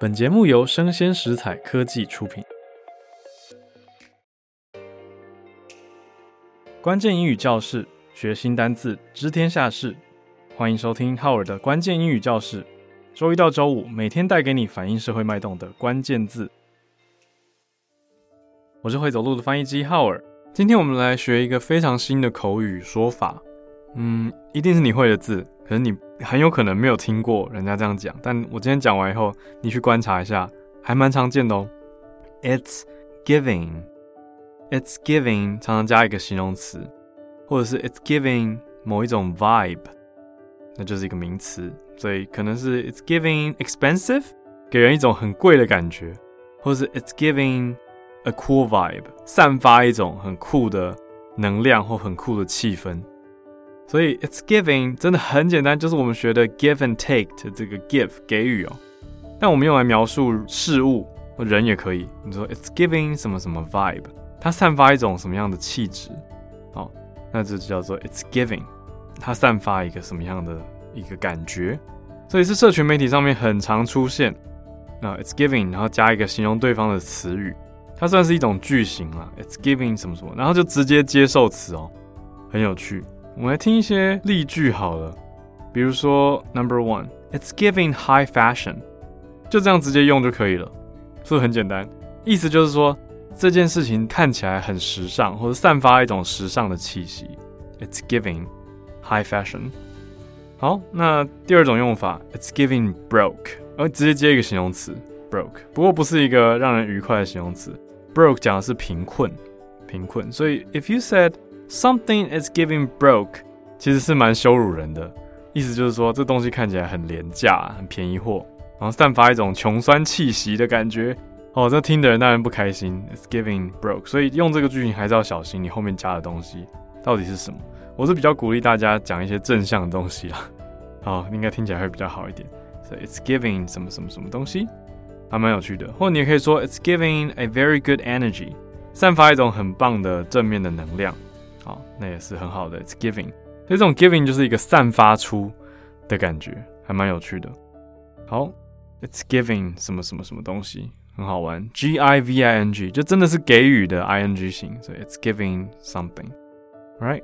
本节目由生鲜食材科技出品。关键英语教室，学新单字，知天下事。欢迎收听浩尔的关键英语教室。周一到周五，每天带给你反映社会脉动的关键字。我是会走路的翻译机浩尔。今天我们来学一个非常新的口语说法。嗯，一定是你会的字，可是你很有可能没有听过人家这样讲。但我今天讲完以后，你去观察一下，还蛮常见的哦。It's giving，It's giving 常常加一个形容词，或者是 It's giving 某一种 vibe，那就是一个名词。所以可能是 It's giving expensive，给人一种很贵的感觉，或者是 It's giving a cool vibe，散发一种很酷的能量或很酷的气氛。所以，it's giving 真的很简单，就是我们学的 give and take 的这个 give 给予哦。但我们用来描述事物或人也可以。你说 it's giving 什么什么 vibe，它散发一种什么样的气质？好，那这就叫做 it's giving，它散发一个什么样的一个感觉？所以是社群媒体上面很常出现。那 it's giving，然后加一个形容对方的词语，它算是一种句型啊。it's giving 什么什么，然后就直接接受词哦，很有趣。我们来听一些例句好了，比如说 Number one，It's giving high fashion，就这样直接用就可以了，是不是很简单？意思就是说这件事情看起来很时尚，或者散发一种时尚的气息。It's giving high fashion。好，那第二种用法，It's giving broke，而直接接一个形容词 broke，不过不是一个让人愉快的形容词，broke 讲的是贫困，贫困。所以 if you said Something is giving broke，其实是蛮羞辱人的，意思就是说这东西看起来很廉价、很便宜货，然后散发一种穷酸气息的感觉。哦，这听的人当然不开心。It's giving broke，所以用这个句型还是要小心，你后面加的东西到底是什么？我是比较鼓励大家讲一些正向的东西啦，好，应该听起来会比较好一点。所以 It's giving 什么什么什么东西，还蛮有趣的。或者你也可以说 It's giving a very good energy，散发一种很棒的正面的能量。好，那也是很好的。It's giving，所以这种 giving 就是一个散发出的感觉，还蛮有趣的。好，It's giving 什么什么什么东西，很好玩。G I V I N G 就真的是给予的 I N G 型，所以 It's giving something。Right，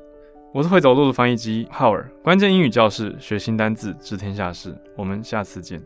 我是会走路的翻译机浩尔，关键英语教室，学新单字，知天下事。我们下次见。